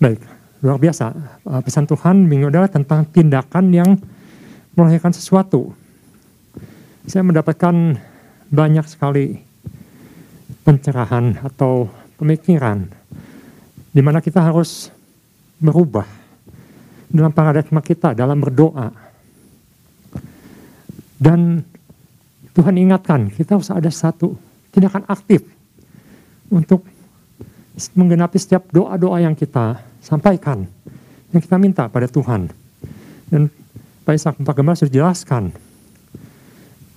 Baik, luar biasa. Uh, pesan Tuhan minggu adalah tentang tindakan yang melahirkan sesuatu. Saya mendapatkan banyak sekali pencerahan atau pemikiran di mana kita harus berubah dalam paradigma kita dalam berdoa. Dan Tuhan ingatkan kita harus ada satu tindakan aktif untuk menggenapi setiap doa-doa yang kita sampaikan, yang kita minta pada Tuhan. Dan Pak Ishak Pak Gembala sudah jelaskan,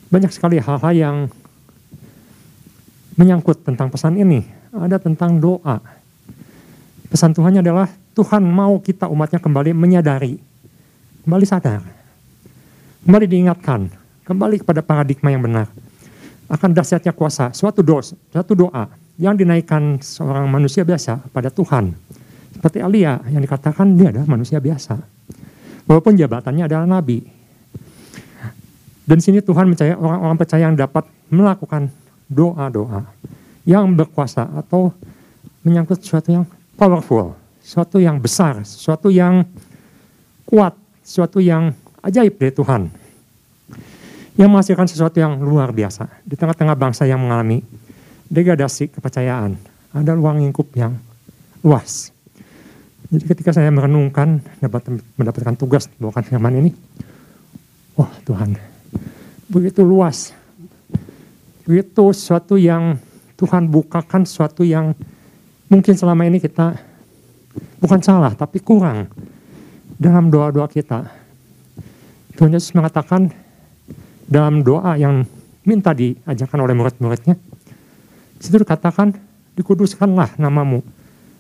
banyak sekali hal-hal yang menyangkut tentang pesan ini. Ada tentang doa. Pesan Tuhannya adalah Tuhan mau kita umatnya kembali menyadari, kembali sadar, kembali diingatkan, kembali kepada paradigma yang benar. Akan dahsyatnya kuasa, suatu doa, suatu doa yang dinaikkan seorang manusia biasa pada Tuhan. Seperti Alia yang dikatakan dia adalah manusia biasa. Walaupun jabatannya adalah nabi. Dan sini Tuhan percaya orang-orang percaya yang dapat melakukan doa-doa yang berkuasa atau menyangkut sesuatu yang powerful, sesuatu yang besar, sesuatu yang kuat, sesuatu yang ajaib dari Tuhan. Yang menghasilkan sesuatu yang luar biasa di tengah-tengah bangsa yang mengalami degradasi kepercayaan. Ada ruang lingkup yang luas. Jadi ketika saya merenungkan, dapat mendapatkan tugas bawakan firman ini, wah Tuhan, begitu luas, begitu sesuatu yang Tuhan bukakan, sesuatu yang mungkin selama ini kita bukan salah, tapi kurang dalam doa-doa kita. Tuhan Yesus mengatakan dalam doa yang minta diajarkan oleh murid-muridnya, situ dikatakan, dikuduskanlah namamu,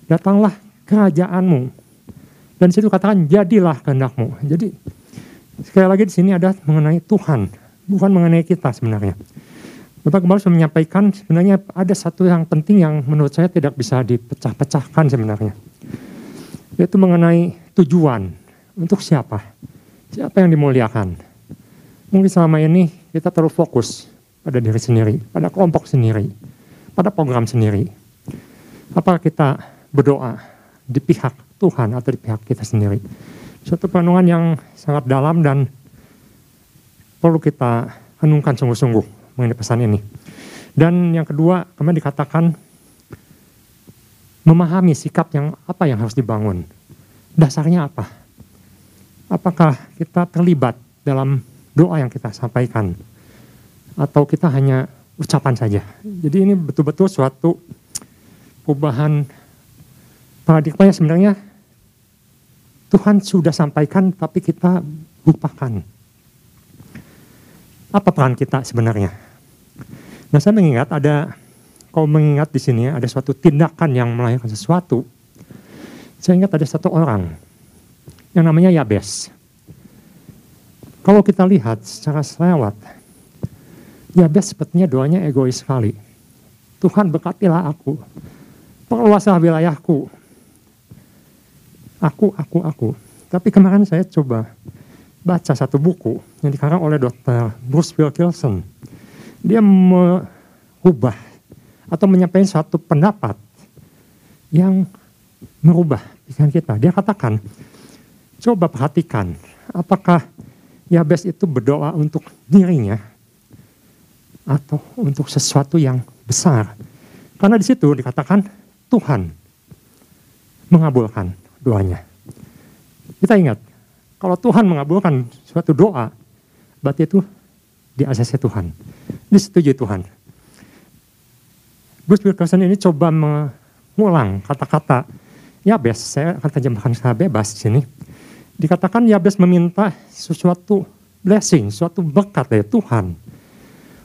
datanglah kerajaanmu. Dan situ katakan jadilah kehendakmu. Jadi sekali lagi di sini ada mengenai Tuhan, bukan mengenai kita sebenarnya. Bapak kembali sudah menyampaikan sebenarnya ada satu yang penting yang menurut saya tidak bisa dipecah-pecahkan sebenarnya. Yaitu mengenai tujuan. Untuk siapa? Siapa yang dimuliakan? Mungkin selama ini kita terlalu fokus pada diri sendiri, pada kelompok sendiri, pada program sendiri. Apakah kita berdoa di pihak Tuhan atau di pihak kita sendiri. Suatu perenungan yang sangat dalam dan perlu kita renungkan sungguh-sungguh mengenai pesan ini. Dan yang kedua, kemarin dikatakan memahami sikap yang apa yang harus dibangun. Dasarnya apa? Apakah kita terlibat dalam doa yang kita sampaikan? Atau kita hanya ucapan saja? Jadi ini betul-betul suatu perubahan paradigma yang sebenarnya Tuhan sudah sampaikan tapi kita lupakan. Apa peran kita sebenarnya? Nah saya mengingat ada, kalau mengingat di sini ada suatu tindakan yang melahirkan sesuatu. Saya ingat ada satu orang yang namanya Yabes. Kalau kita lihat secara selewat, Yabes sepertinya doanya egois sekali. Tuhan berkatilah aku, perluaslah wilayahku, aku, aku, aku. Tapi kemarin saya coba baca satu buku yang dikarang oleh Dr. Bruce Wilkinson. Dia merubah atau menyampaikan suatu pendapat yang merubah pikiran kita. Dia katakan, coba perhatikan apakah Yabes itu berdoa untuk dirinya atau untuk sesuatu yang besar. Karena di situ dikatakan Tuhan mengabulkan doanya. Kita ingat, kalau Tuhan mengabulkan suatu doa, berarti itu di asasnya Tuhan. Disetujui Tuhan. Bruce Wilkerson ini coba mengulang kata-kata Yabes, saya akan terjemahkan secara bebas di sini. Dikatakan Yabes meminta sesuatu blessing, suatu berkat dari Tuhan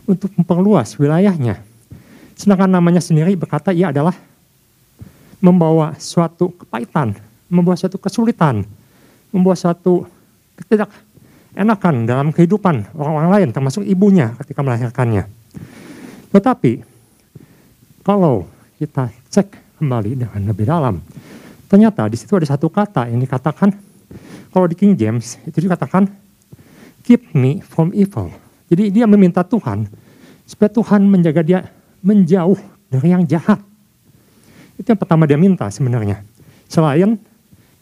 untuk memperluas wilayahnya. Sedangkan namanya sendiri berkata ia adalah membawa suatu kepahitan, membawa suatu kesulitan, membawa suatu tidak enakan dalam kehidupan orang-orang lain, termasuk ibunya ketika melahirkannya. Tetapi kalau kita cek kembali dengan lebih dalam, ternyata di situ ada satu kata yang dikatakan, kalau di King James itu dikatakan, keep me from evil. Jadi dia meminta Tuhan supaya Tuhan menjaga dia menjauh dari yang jahat. Itu yang pertama dia minta sebenarnya. Selain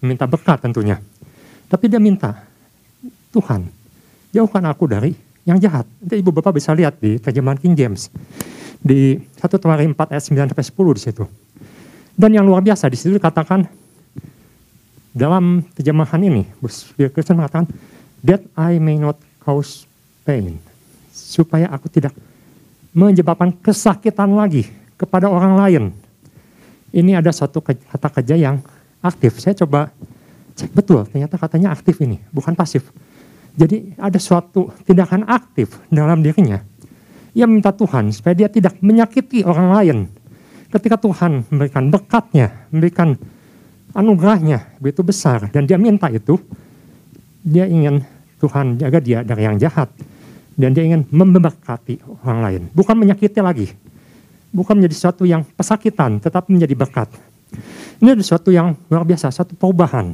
meminta berkat tentunya. Tapi dia minta, Tuhan, jauhkan aku dari yang jahat. Nanti ibu bapak bisa lihat di terjemahan King James. Di 1 Tawarik 4 ayat 9 sampai 10 di situ. Dan yang luar biasa di situ dikatakan dalam terjemahan ini, Bill Kristen mengatakan, that I may not cause pain. Supaya aku tidak menyebabkan kesakitan lagi kepada orang lain. Ini ada satu kata kerja yang aktif. Saya coba cek betul, ternyata katanya aktif ini, bukan pasif. Jadi ada suatu tindakan aktif dalam dirinya. Ia minta Tuhan supaya dia tidak menyakiti orang lain. Ketika Tuhan memberikan berkatnya, memberikan anugerahnya begitu besar dan dia minta itu, dia ingin Tuhan jaga dia dari yang jahat dan dia ingin memberkati orang lain, bukan menyakiti lagi. Bukan menjadi sesuatu yang pesakitan, tetapi menjadi berkat. Ini ada sesuatu yang luar biasa, satu perubahan.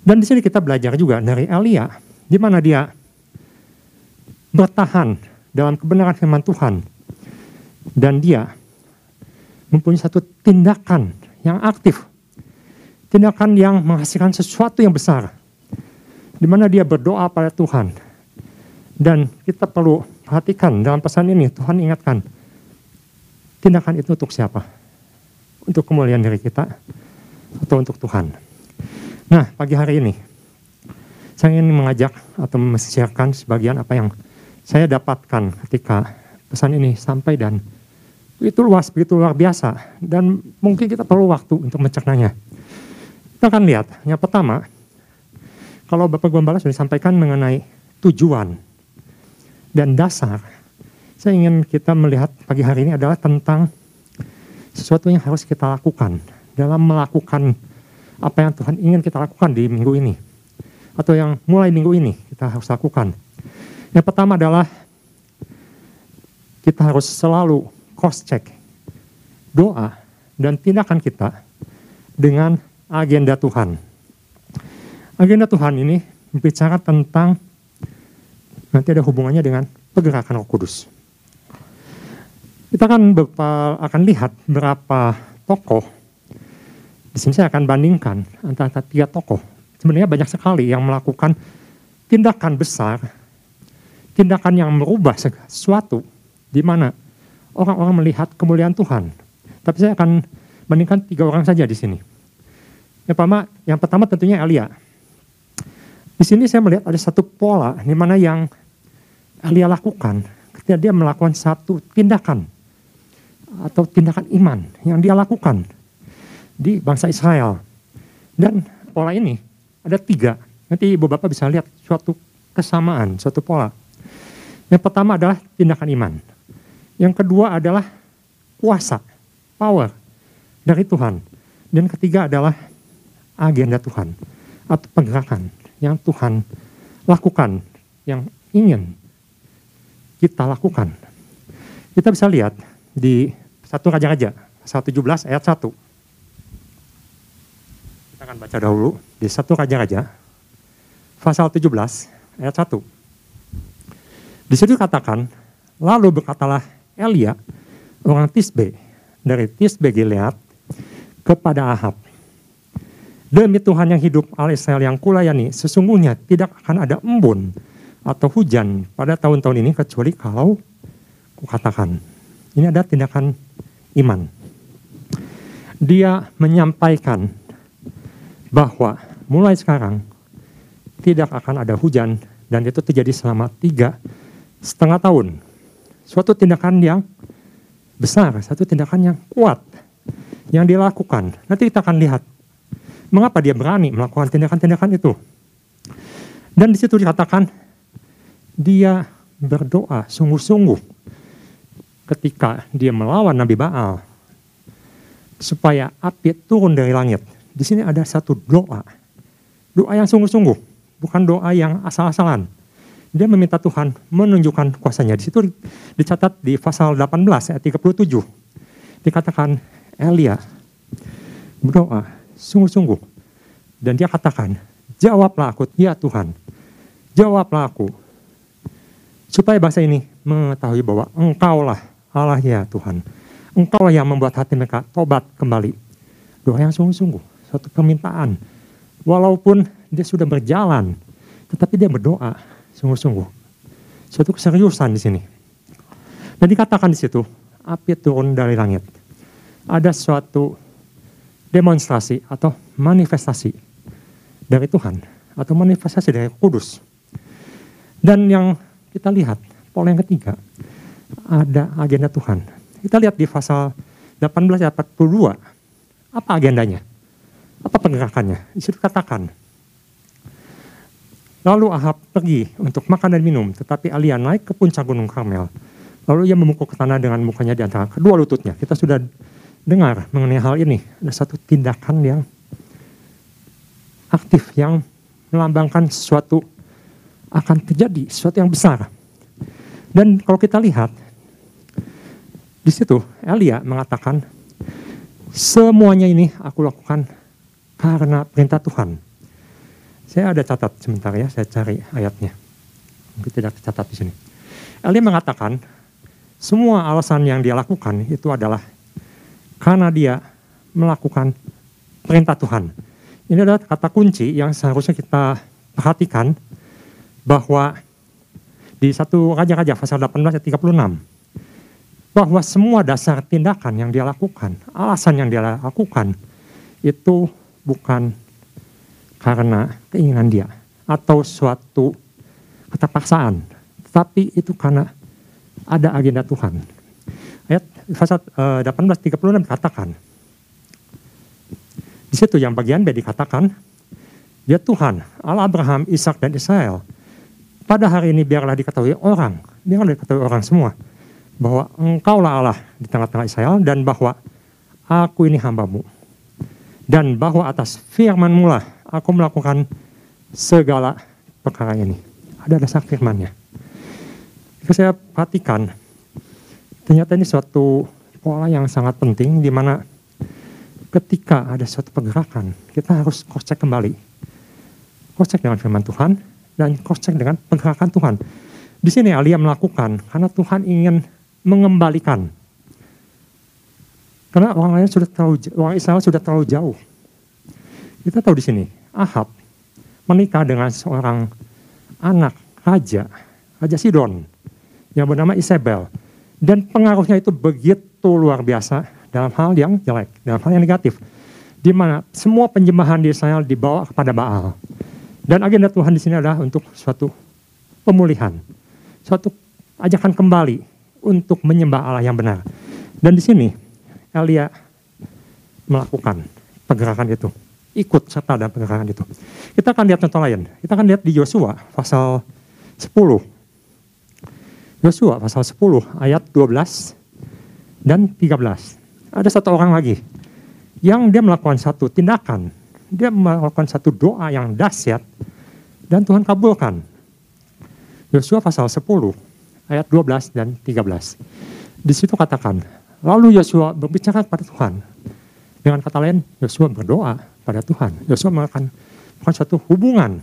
Dan di sini kita belajar juga dari Elia, di mana dia bertahan dalam kebenaran firman Tuhan. Dan dia mempunyai satu tindakan yang aktif. Tindakan yang menghasilkan sesuatu yang besar. Di mana dia berdoa pada Tuhan. Dan kita perlu perhatikan dalam pesan ini, Tuhan ingatkan, tindakan itu untuk siapa? Untuk kemuliaan diri kita atau untuk Tuhan? Nah, pagi hari ini saya ingin mengajak atau mensiarkan sebagian apa yang saya dapatkan ketika pesan ini sampai dan itu luas, begitu luar biasa dan mungkin kita perlu waktu untuk mencernanya. Kita akan lihat, yang pertama, kalau Bapak Gembala sudah disampaikan mengenai tujuan dan dasar saya ingin kita melihat pagi hari ini adalah tentang sesuatu yang harus kita lakukan dalam melakukan apa yang Tuhan ingin kita lakukan di minggu ini atau yang mulai minggu ini kita harus lakukan. Yang pertama adalah kita harus selalu cross check doa dan tindakan kita dengan agenda Tuhan. Agenda Tuhan ini berbicara tentang nanti ada hubungannya dengan pergerakan Roh Kudus. Kita akan beberapa, akan lihat berapa tokoh. Di sini saya akan bandingkan antara tiga tokoh. Sebenarnya banyak sekali yang melakukan tindakan besar, tindakan yang merubah sesuatu, di mana orang-orang melihat kemuliaan Tuhan. Tapi saya akan bandingkan tiga orang saja di sini. Yang pertama, yang pertama tentunya Elia. Di sini saya melihat ada satu pola di mana yang Elia lakukan ketika dia melakukan satu tindakan atau tindakan iman yang dia lakukan di bangsa Israel. Dan pola ini ada tiga. Nanti ibu bapak bisa lihat suatu kesamaan, suatu pola. Yang pertama adalah tindakan iman. Yang kedua adalah kuasa, power dari Tuhan. Dan ketiga adalah agenda Tuhan atau pergerakan yang Tuhan lakukan, yang ingin kita lakukan. Kita bisa lihat di satu Raja-Raja, pasal 17 ayat 1. Kita akan baca dahulu di satu Raja-Raja, pasal 17 ayat 1. Di situ katakan, lalu berkatalah Elia, orang Tisbe, dari Tisbe Gilead, kepada Ahab, Demi Tuhan yang hidup, Allah Israel yang kulayani, sesungguhnya tidak akan ada embun atau hujan pada tahun-tahun ini kecuali kalau kukatakan. Ini ada tindakan iman. Dia menyampaikan bahwa mulai sekarang tidak akan ada hujan dan itu terjadi selama tiga setengah tahun. Suatu tindakan yang besar, satu tindakan yang kuat yang dilakukan. Nanti kita akan lihat mengapa dia berani melakukan tindakan-tindakan itu. Dan di situ dikatakan dia berdoa sungguh-sungguh ketika dia melawan Nabi Baal supaya api turun dari langit. Di sini ada satu doa. Doa yang sungguh-sungguh, bukan doa yang asal-asalan. Dia meminta Tuhan menunjukkan kuasanya. Di situ dicatat di pasal 18 ayat 37. Dikatakan Elia berdoa sungguh-sungguh. Dan dia katakan, jawablah aku, ya Tuhan. Jawablah aku. Supaya bahasa ini mengetahui bahwa engkaulah Allah ya Tuhan, Engkau yang membuat hati mereka tobat kembali. Doa yang sungguh-sungguh, suatu permintaan Walaupun dia sudah berjalan, tetapi dia berdoa sungguh-sungguh. Suatu keseriusan di sini. Dan dikatakan di situ, api turun dari langit. Ada suatu demonstrasi atau manifestasi dari Tuhan atau manifestasi dari Kudus. Dan yang kita lihat, pola yang ketiga, ada agenda Tuhan. Kita lihat di pasal 18 ayat 42, apa agendanya? Apa pergerakannya? Di situ katakan, Lalu Ahab pergi untuk makan dan minum, tetapi Alia naik ke puncak gunung Karmel. Lalu ia memukul ke tanah dengan mukanya di antara kedua lututnya. Kita sudah dengar mengenai hal ini. Ada satu tindakan yang aktif, yang melambangkan sesuatu akan terjadi, sesuatu yang besar. Dan kalau kita lihat, di situ Elia mengatakan, semuanya ini aku lakukan karena perintah Tuhan saya ada catat sebentar ya, saya cari ayatnya. Mungkin tidak tercatat di sini. Eli mengatakan, semua alasan yang dia lakukan itu adalah karena dia melakukan perintah Tuhan. Ini adalah kata kunci yang seharusnya kita perhatikan bahwa di satu Raja-Raja pasal 18 ayat 36 bahwa semua dasar tindakan yang dia lakukan, alasan yang dia lakukan itu bukan karena keinginan dia atau suatu keterpaksaan, tapi itu karena ada agenda Tuhan. Ayat pasal uh, 1836 katakan, di situ yang bagian B dikatakan, dia Tuhan, Allah Abraham, Ishak dan Israel. Pada hari ini biarlah diketahui orang, biarlah diketahui orang semua, bahwa engkaulah Allah di tengah-tengah Israel dan bahwa aku ini hambamu. Dan bahwa atas firman mula aku melakukan segala perkara ini. Ada dasar firmannya. Jika saya perhatikan, ternyata ini suatu pola yang sangat penting di mana ketika ada suatu pergerakan, kita harus cross kembali. Cross dengan firman Tuhan dan cross dengan pergerakan Tuhan. Di sini Alia melakukan karena Tuhan ingin mengembalikan. Karena orang lain sudah terlalu orang Israel sudah terlalu jauh. Kita tahu di sini Ahab menikah dengan seorang anak raja, Raja Sidon, yang bernama Isabel. Dan pengaruhnya itu begitu luar biasa dalam hal yang jelek, dalam hal yang negatif. Di mana semua penyembahan di Israel dibawa kepada Baal. Dan agenda Tuhan di sini adalah untuk suatu pemulihan, suatu ajakan kembali untuk menyembah Allah yang benar. Dan di sini Elia melakukan pergerakan itu ikut serta dalam pergerakan itu. Kita akan lihat contoh lain. Kita akan lihat di Yosua pasal 10. Yosua pasal 10 ayat 12 dan 13. Ada satu orang lagi yang dia melakukan satu tindakan. Dia melakukan satu doa yang dahsyat dan Tuhan kabulkan. Yosua pasal 10 ayat 12 dan 13. Di situ katakan, lalu Yosua berbicara kepada Tuhan. Dengan kata lain, Yosua berdoa pada Tuhan. Yosua melakukan suatu hubungan,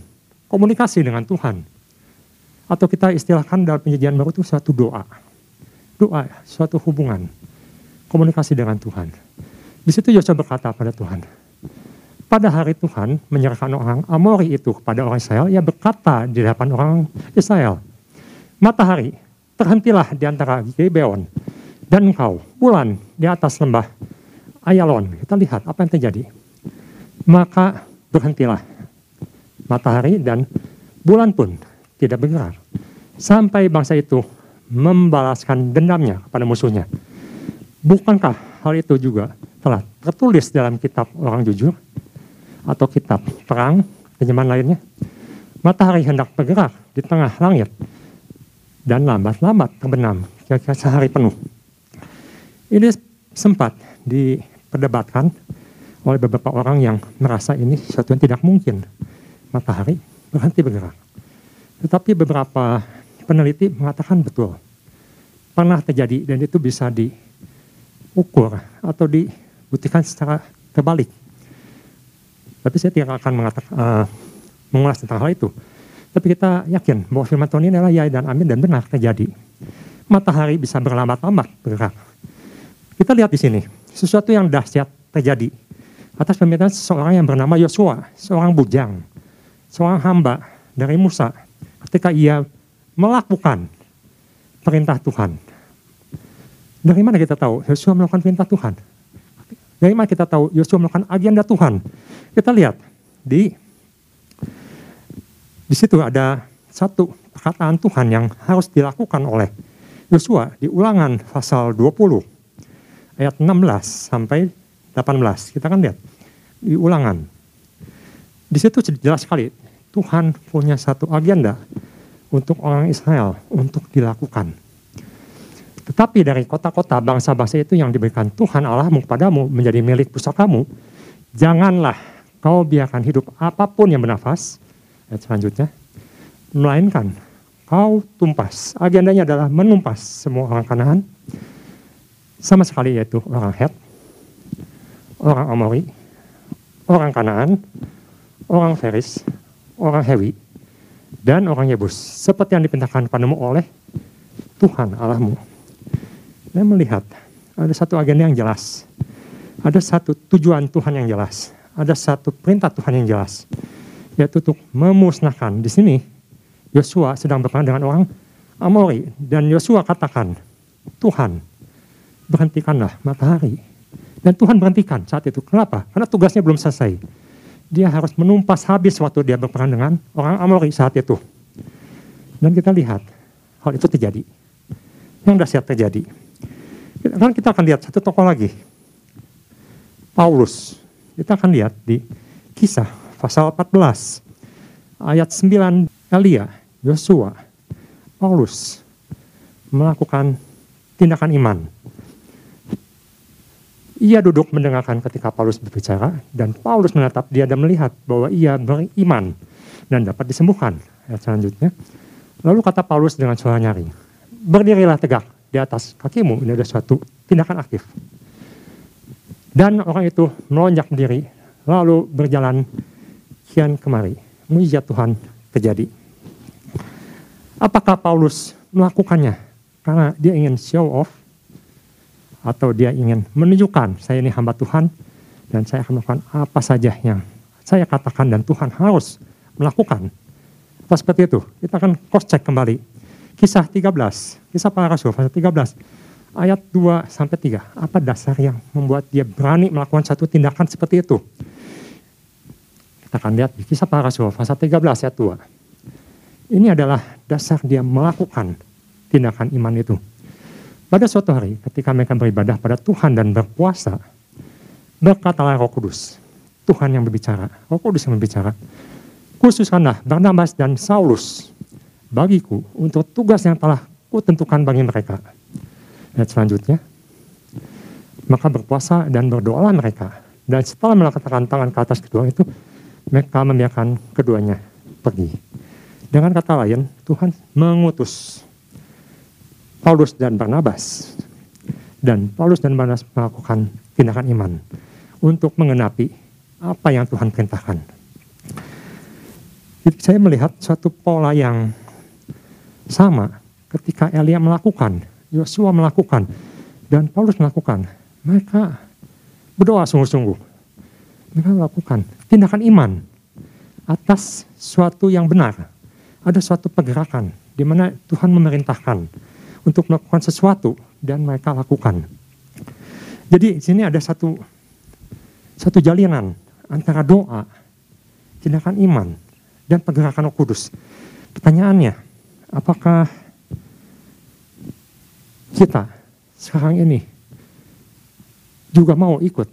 komunikasi dengan Tuhan. Atau kita istilahkan dalam penyajian baru itu suatu doa. Doa, suatu hubungan, komunikasi dengan Tuhan. Di situ Yosua berkata pada Tuhan, pada hari Tuhan menyerahkan orang Amori itu kepada orang Israel, ia berkata di hadapan orang Israel, matahari, terhentilah di antara Gibeon dan engkau, bulan di atas lembah Ayalon. Kita lihat apa yang terjadi maka berhentilah matahari dan bulan pun tidak bergerak sampai bangsa itu membalaskan dendamnya kepada musuhnya. Bukankah hal itu juga telah tertulis dalam kitab orang jujur atau kitab perang terjemahan lainnya? Matahari hendak bergerak di tengah langit dan lambat-lambat terbenam kira-kira sehari penuh. Ini sempat diperdebatkan oleh beberapa orang yang merasa ini sesuatu yang tidak mungkin. Matahari berhenti bergerak. Tetapi beberapa peneliti mengatakan betul. Pernah terjadi dan itu bisa diukur atau dibuktikan secara terbalik. Tapi saya tidak akan mengatakan, uh, mengulas tentang hal itu. Tapi kita yakin bahwa firman Tuhan ini adalah ya dan amin dan benar terjadi. Matahari bisa berlambat-lambat bergerak. Kita lihat di sini, sesuatu yang dahsyat terjadi atas pemerintahan seseorang yang bernama Yosua, seorang bujang, seorang hamba dari Musa ketika ia melakukan perintah Tuhan. Dari mana kita tahu Yosua melakukan perintah Tuhan? Dari mana kita tahu Yosua melakukan agenda Tuhan? Kita lihat di di situ ada satu perkataan Tuhan yang harus dilakukan oleh Yosua di ulangan pasal 20 ayat 16 sampai 18. Kita kan lihat di ulangan. Di situ jelas sekali Tuhan punya satu agenda untuk orang Israel untuk dilakukan. Tetapi dari kota-kota bangsa-bangsa itu yang diberikan Tuhan Allahmu kepadamu menjadi milik pusakamu, janganlah kau biarkan hidup apa pun yang bernafas, ayat selanjutnya, melainkan kau tumpas. Agendanya adalah menumpas semua orang Kanaan, sama sekali yaitu orang Het, orang Amori, orang Kanaan, orang Feris, orang Hewi, dan orang Yebus. Seperti yang dipintakan padamu oleh Tuhan Allahmu. Dan melihat ada satu agenda yang jelas. Ada satu tujuan Tuhan yang jelas. Ada satu perintah Tuhan yang jelas. Yaitu untuk memusnahkan. Di sini Yosua sedang berperang dengan orang Amori. Dan Yosua katakan, Tuhan berhentikanlah matahari dan Tuhan berhentikan saat itu. Kenapa? Karena tugasnya belum selesai. Dia harus menumpas habis waktu dia berperang dengan orang Amori saat itu. Dan kita lihat hal itu terjadi. Yang dahsyat terjadi. Kan kita akan lihat satu tokoh lagi. Paulus. Kita akan lihat di kisah pasal 14 ayat 9 Elia, Yosua, Paulus melakukan tindakan iman ia duduk mendengarkan ketika Paulus berbicara dan Paulus menatap dia dan melihat bahwa ia beriman dan dapat disembuhkan. Ayat selanjutnya. Lalu kata Paulus dengan suara nyaring, berdirilah tegak di atas kakimu. Ini adalah suatu tindakan aktif. Dan orang itu melonjak berdiri, lalu berjalan kian kemari. Mujizat Tuhan terjadi. Apakah Paulus melakukannya? Karena dia ingin show off atau dia ingin menunjukkan saya ini hamba Tuhan dan saya akan melakukan apa saja yang saya katakan dan Tuhan harus melakukan. Apa seperti itu? Kita akan cross check kembali. Kisah 13, kisah para rasul pasal 13 ayat 2 sampai 3. Apa dasar yang membuat dia berani melakukan satu tindakan seperti itu? Kita akan lihat di kisah para rasul pasal 13 ayat 2. Ini adalah dasar dia melakukan tindakan iman itu. Pada suatu hari ketika mereka beribadah pada Tuhan dan berpuasa, berkatalah roh kudus, Tuhan yang berbicara, roh kudus yang berbicara, khususkanlah Barnabas dan Saulus bagiku untuk tugas yang telah kutentukan bagi mereka. Ayat selanjutnya, maka berpuasa dan berdoalah mereka. Dan setelah meletakkan tangan ke atas kedua itu, mereka membiarkan keduanya pergi. Dengan kata lain, Tuhan mengutus Paulus dan Barnabas. Dan Paulus dan Barnabas melakukan tindakan iman untuk mengenapi apa yang Tuhan perintahkan. Jadi saya melihat suatu pola yang sama ketika Elia melakukan, Yosua melakukan, dan Paulus melakukan. Mereka berdoa sungguh-sungguh. Mereka melakukan tindakan iman atas suatu yang benar. Ada suatu pergerakan di mana Tuhan memerintahkan untuk melakukan sesuatu dan mereka lakukan. Jadi di sini ada satu satu jalinan antara doa, tindakan iman, dan pergerakan Roh Kudus. Pertanyaannya, apakah kita sekarang ini juga mau ikut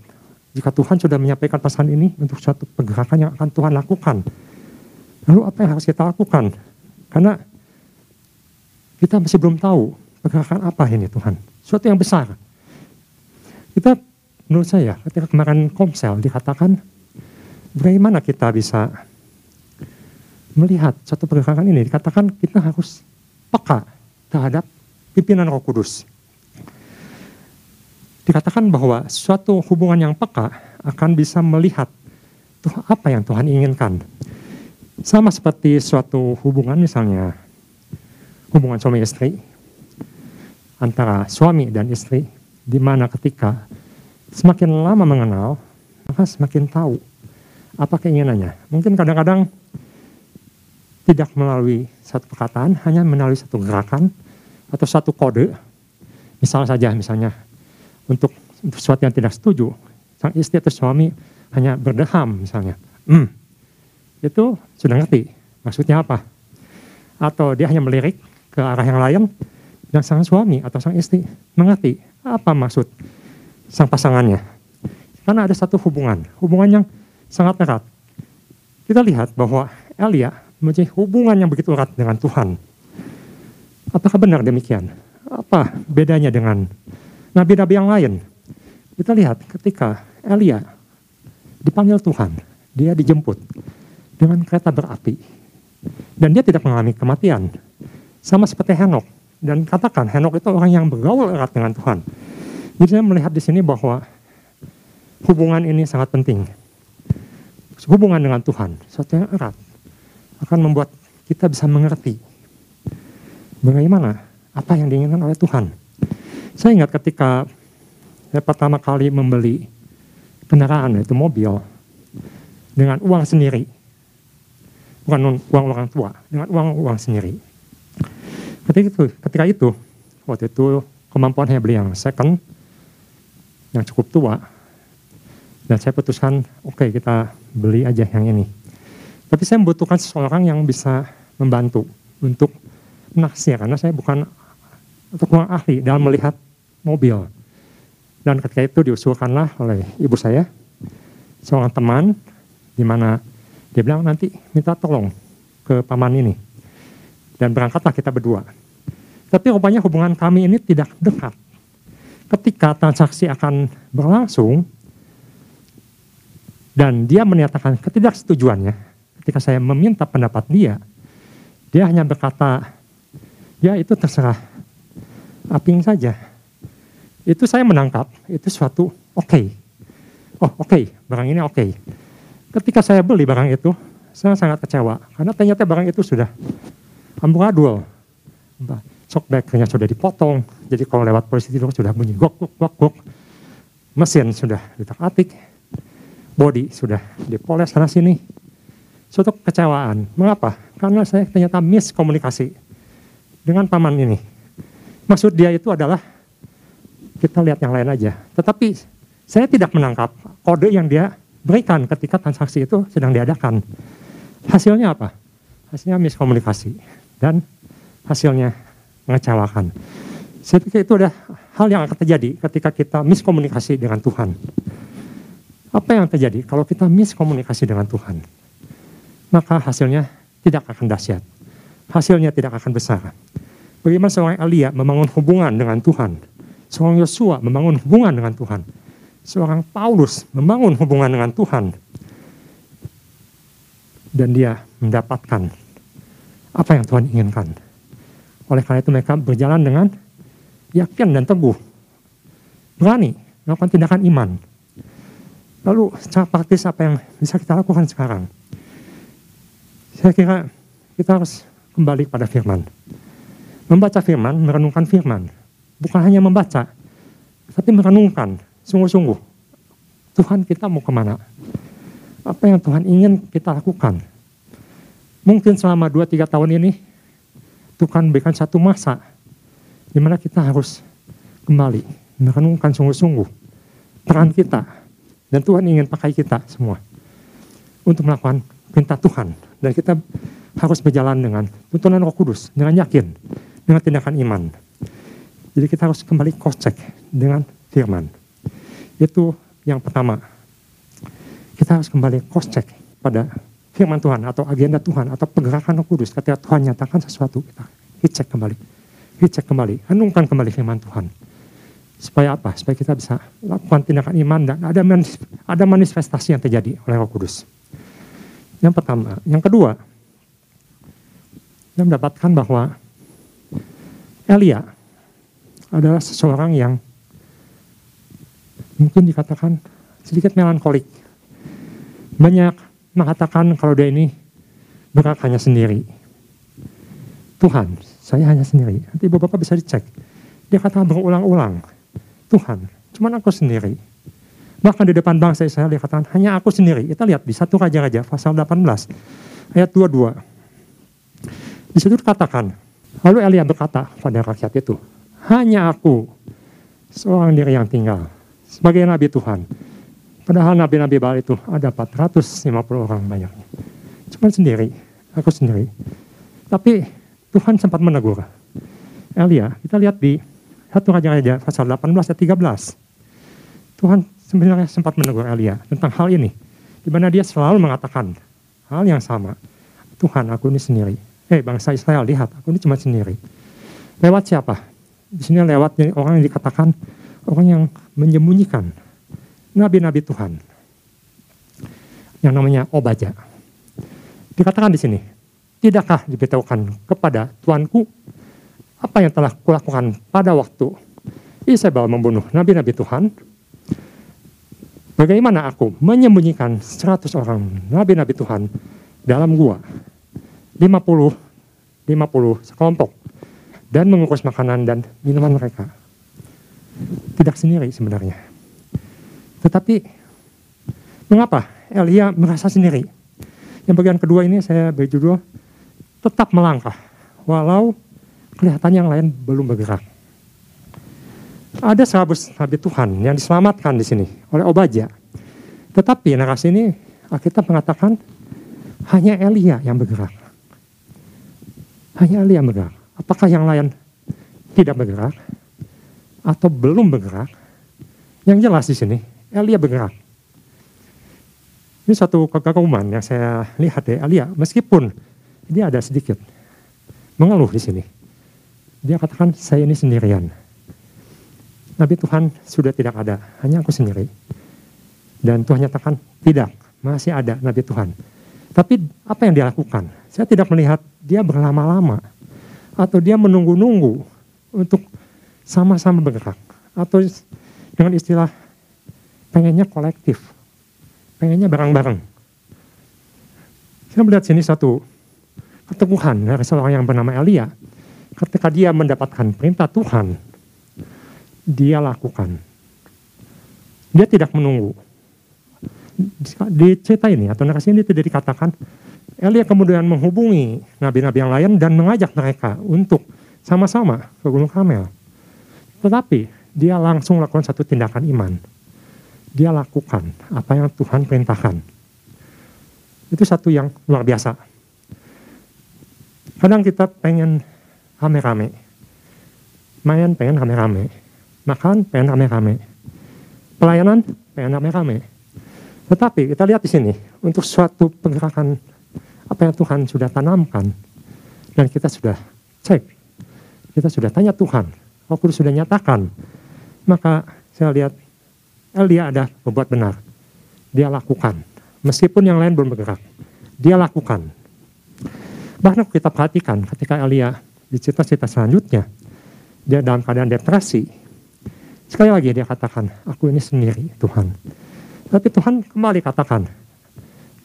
jika Tuhan sudah menyampaikan pesan ini untuk suatu pergerakan yang akan Tuhan lakukan. Lalu apa yang harus kita lakukan? Karena kita masih belum tahu pergerakan apa ini Tuhan? Suatu yang besar. Kita menurut saya ketika kemarin komsel dikatakan bagaimana kita bisa melihat satu pergerakan ini dikatakan kita harus peka terhadap pimpinan Roh Kudus. Dikatakan bahwa suatu hubungan yang peka akan bisa melihat apa yang Tuhan inginkan. Sama seperti suatu hubungan misalnya hubungan suami istri antara suami dan istri, di mana ketika semakin lama mengenal, maka semakin tahu apa keinginannya. Mungkin kadang-kadang tidak melalui satu perkataan, hanya melalui satu gerakan atau satu kode. Misal saja, misalnya untuk sesuatu yang tidak setuju, sang istri atau suami hanya berdeham misalnya. Hmm, itu sudah ngerti maksudnya apa. Atau dia hanya melirik ke arah yang lain dan sang suami atau sang istri mengerti apa maksud sang pasangannya. Karena ada satu hubungan, hubungan yang sangat erat. Kita lihat bahwa Elia mempunyai hubungan yang begitu erat dengan Tuhan. Apakah benar demikian? Apa bedanya dengan nabi-nabi yang lain? Kita lihat ketika Elia dipanggil Tuhan, dia dijemput dengan kereta berapi. Dan dia tidak mengalami kematian. Sama seperti Henok. Dan katakan Henok itu orang yang bergaul erat dengan Tuhan. Jadi saya melihat di sini bahwa hubungan ini sangat penting. Hubungan dengan Tuhan, sesuatu yang erat, akan membuat kita bisa mengerti bagaimana apa yang diinginkan oleh Tuhan. Saya ingat ketika saya pertama kali membeli kendaraan, yaitu mobil, dengan uang sendiri. Bukan uang orang tua, dengan uang uang sendiri. Ketika itu, ketika itu waktu itu kemampuan saya beli yang second, yang cukup tua, dan saya putuskan, oke okay, kita beli aja yang ini. Tapi saya membutuhkan seseorang yang bisa membantu untuk naksir, karena saya bukan untuk kurang ahli dalam melihat mobil. Dan ketika itu diusulkanlah oleh ibu saya, seorang teman, di mana dia bilang nanti minta tolong ke paman ini. Dan berangkatlah kita berdua. Tapi rupanya hubungan kami ini tidak dekat. Ketika transaksi akan berlangsung, dan dia menyatakan ketidaksetujuannya ketika saya meminta pendapat dia. Dia hanya berkata, ya itu terserah aping saja. Itu saya menangkap, itu suatu oke. Okay. Oh oke, okay, barang ini oke. Okay. Ketika saya beli barang itu, saya sangat kecewa. Karena ternyata barang itu sudah amburadul. Shockbreakernya sudah dipotong. Jadi kalau lewat polisi itu sudah bunyi gok gok gok gok. Mesin sudah ditak-atik body sudah dipoles sana sini. Suatu kecewaan. Mengapa? Karena saya ternyata miskomunikasi dengan paman ini. Maksud dia itu adalah kita lihat yang lain aja. Tetapi saya tidak menangkap kode yang dia berikan ketika transaksi itu sedang diadakan. Hasilnya apa? Hasilnya miskomunikasi dan hasilnya mengecewakan. Saya pikir itu ada hal yang akan terjadi ketika kita miskomunikasi dengan Tuhan. Apa yang terjadi kalau kita miskomunikasi dengan Tuhan? Maka hasilnya tidak akan dahsyat. Hasilnya tidak akan besar. Bagaimana seorang Elia membangun hubungan dengan Tuhan. Seorang Yosua membangun hubungan dengan Tuhan. Seorang Paulus membangun hubungan dengan Tuhan. Dan dia mendapatkan apa yang Tuhan inginkan. Oleh karena itu mereka berjalan dengan yakin dan teguh. Berani melakukan tindakan iman Lalu secara praktis apa yang bisa kita lakukan sekarang? Saya kira kita harus kembali pada firman. Membaca firman, merenungkan firman. Bukan hanya membaca, tapi merenungkan sungguh-sungguh. Tuhan kita mau ke mana? Apa yang Tuhan ingin kita lakukan? Mungkin selama 2-3 tahun ini, Tuhan berikan satu masa di mana kita harus kembali merenungkan sungguh-sungguh peran kita dan Tuhan ingin pakai kita semua untuk melakukan perintah Tuhan. Dan kita harus berjalan dengan tuntunan roh kudus, dengan yakin, dengan tindakan iman. Jadi kita harus kembali cross check dengan firman. Itu yang pertama. Kita harus kembali cross check pada firman Tuhan atau agenda Tuhan atau pergerakan roh kudus ketika Tuhan nyatakan sesuatu kita hit check kembali. Hit check kembali, renungkan kembali firman Tuhan. Supaya apa? Supaya kita bisa lakukan tindakan iman dan ada ada manifestasi yang terjadi oleh Roh Kudus. Yang pertama, yang kedua, kita mendapatkan bahwa Elia adalah seseorang yang mungkin dikatakan sedikit melankolik. Banyak mengatakan kalau dia ini berat hanya sendiri. Tuhan, saya hanya sendiri. Nanti bapak bisa dicek. Dia kata berulang-ulang, Tuhan, cuma aku sendiri. Bahkan di depan bangsa Israel dia katakan, hanya aku sendiri. Kita lihat di satu Raja-Raja pasal 18 ayat 22. Di situ dikatakan, lalu Elia berkata pada rakyat itu, hanya aku seorang diri yang tinggal sebagai nabi Tuhan. Padahal nabi-nabi Baal itu ada 450 orang banyaknya. Cuma sendiri, aku sendiri. Tapi Tuhan sempat menegur. Elia, kita lihat di satu Raja-Raja pasal 18 ayat 13. Tuhan sebenarnya sempat menegur Elia tentang hal ini. Di mana dia selalu mengatakan hal yang sama. Tuhan, aku ini sendiri. Eh, bangsa Israel, lihat, aku ini cuma sendiri. Lewat siapa? Di sini lewat orang yang dikatakan orang yang menyembunyikan nabi-nabi Tuhan. Yang namanya Obaja. Dikatakan di sini, tidakkah diberitahukan kepada Tuanku apa yang telah kulakukan pada waktu Isabel membunuh nabi-nabi Tuhan Bagaimana aku menyembunyikan 100 orang nabi-nabi Tuhan dalam gua 50 50 sekelompok dan mengukus makanan dan minuman mereka. Tidak sendiri sebenarnya. Tetapi mengapa Elia merasa sendiri? Yang bagian kedua ini saya berjudul tetap melangkah walau kelihatan yang lain belum bergerak. Ada sahabat nabi Tuhan yang diselamatkan di sini oleh Obaja. Tetapi narasi ini Alkitab mengatakan hanya Elia yang bergerak. Hanya Elia yang bergerak. Apakah yang lain tidak bergerak atau belum bergerak? Yang jelas di sini Elia bergerak. Ini satu kekaguman yang saya lihat ya Elia, meskipun dia ada sedikit mengeluh di sini. Dia katakan saya ini sendirian Nabi Tuhan sudah tidak ada, hanya aku sendiri. Dan Tuhan nyatakan, tidak, masih ada Nabi Tuhan. Tapi apa yang dia lakukan? Saya tidak melihat dia berlama-lama. Atau dia menunggu-nunggu untuk sama-sama bergerak. Atau dengan istilah pengennya kolektif. Pengennya bareng-bareng. Saya melihat sini satu keteguhan dari seorang yang bernama Elia. Ketika dia mendapatkan perintah Tuhan dia lakukan. Dia tidak menunggu. Di cerita ini atau narasi ini tidak dikatakan Elia kemudian menghubungi nabi-nabi yang lain dan mengajak mereka untuk sama-sama ke Gunung Kamel. Tetapi dia langsung lakukan satu tindakan iman. Dia lakukan apa yang Tuhan perintahkan. Itu satu yang luar biasa. Kadang kita pengen rame-rame. Main pengen rame-rame makan pengen rame-rame. Pelayanan pengen rame-rame. Tetapi kita lihat di sini, untuk suatu pergerakan apa yang Tuhan sudah tanamkan, dan kita sudah cek, kita sudah tanya Tuhan, Roh Kudus sudah nyatakan, maka saya lihat Elia ada berbuat benar. Dia lakukan, meskipun yang lain belum bergerak. Dia lakukan. Bahkan kita perhatikan ketika Elia di cerita-cerita selanjutnya, dia dalam keadaan depresi, Sekali lagi dia katakan, aku ini sendiri Tuhan. Tapi Tuhan kembali katakan,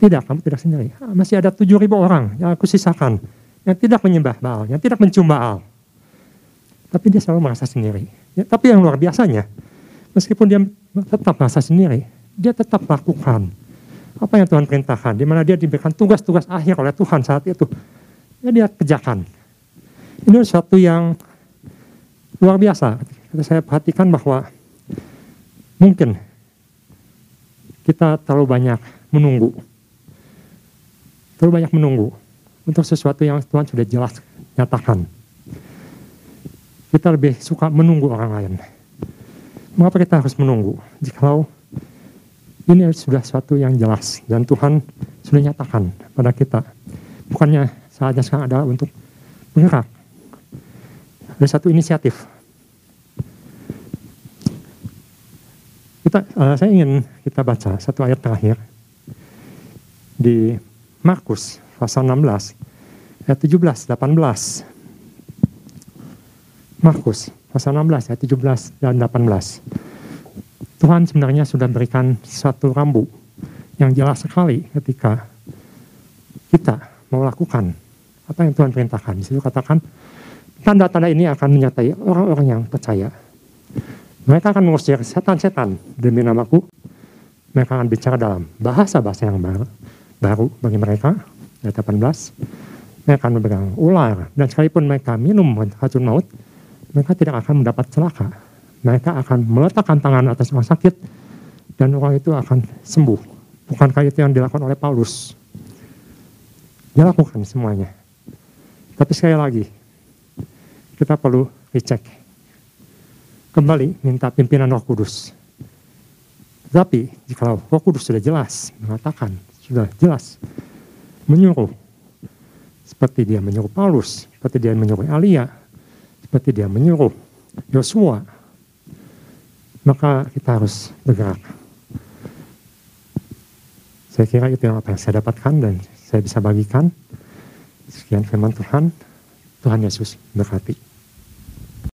tidak, kamu tidak sendiri. Masih ada tujuh ribu orang yang aku sisakan, yang tidak menyembah Baal, yang tidak mencium Baal. Tapi dia selalu merasa sendiri. Ya, tapi yang luar biasanya, meskipun dia tetap merasa sendiri, dia tetap lakukan apa yang Tuhan perintahkan, di mana dia diberikan tugas-tugas akhir oleh Tuhan saat itu. Ya dia kerjakan. Ini sesuatu yang luar biasa saya perhatikan bahwa mungkin kita terlalu banyak menunggu. Terlalu banyak menunggu untuk sesuatu yang Tuhan sudah jelas nyatakan. Kita lebih suka menunggu orang lain. Mengapa kita harus menunggu? Jikalau ini sudah sesuatu yang jelas dan Tuhan sudah nyatakan pada kita. Bukannya saatnya sekarang adalah untuk bergerak. Ada satu inisiatif Kita, uh, saya ingin kita baca satu ayat terakhir di Markus pasal 16 ayat 17 18. Markus pasal 16 ayat 17 dan 18. Tuhan sebenarnya sudah berikan satu rambu yang jelas sekali ketika kita mau lakukan apa yang Tuhan perintahkan. Di situ katakan tanda-tanda ini akan menyertai orang-orang yang percaya mereka akan mengusir setan-setan demi namaku mereka akan bicara dalam bahasa-bahasa yang baru, baru bagi mereka. Ayat 18, mereka akan memegang ular, dan sekalipun mereka minum racun maut, mereka tidak akan mendapat celaka. Mereka akan meletakkan tangan atas orang sakit, dan orang itu akan sembuh. Bukankah itu yang dilakukan oleh Paulus? Dia lakukan semuanya. Tapi sekali lagi, kita perlu dicek. Kembali minta pimpinan roh kudus. Tapi jika roh kudus sudah jelas mengatakan, sudah jelas menyuruh, seperti dia menyuruh Paulus, seperti dia menyuruh Alia, seperti dia menyuruh Yosua, maka kita harus bergerak. Saya kira itu yang apa yang saya dapatkan dan saya bisa bagikan. Sekian firman Tuhan. Tuhan Yesus berkati.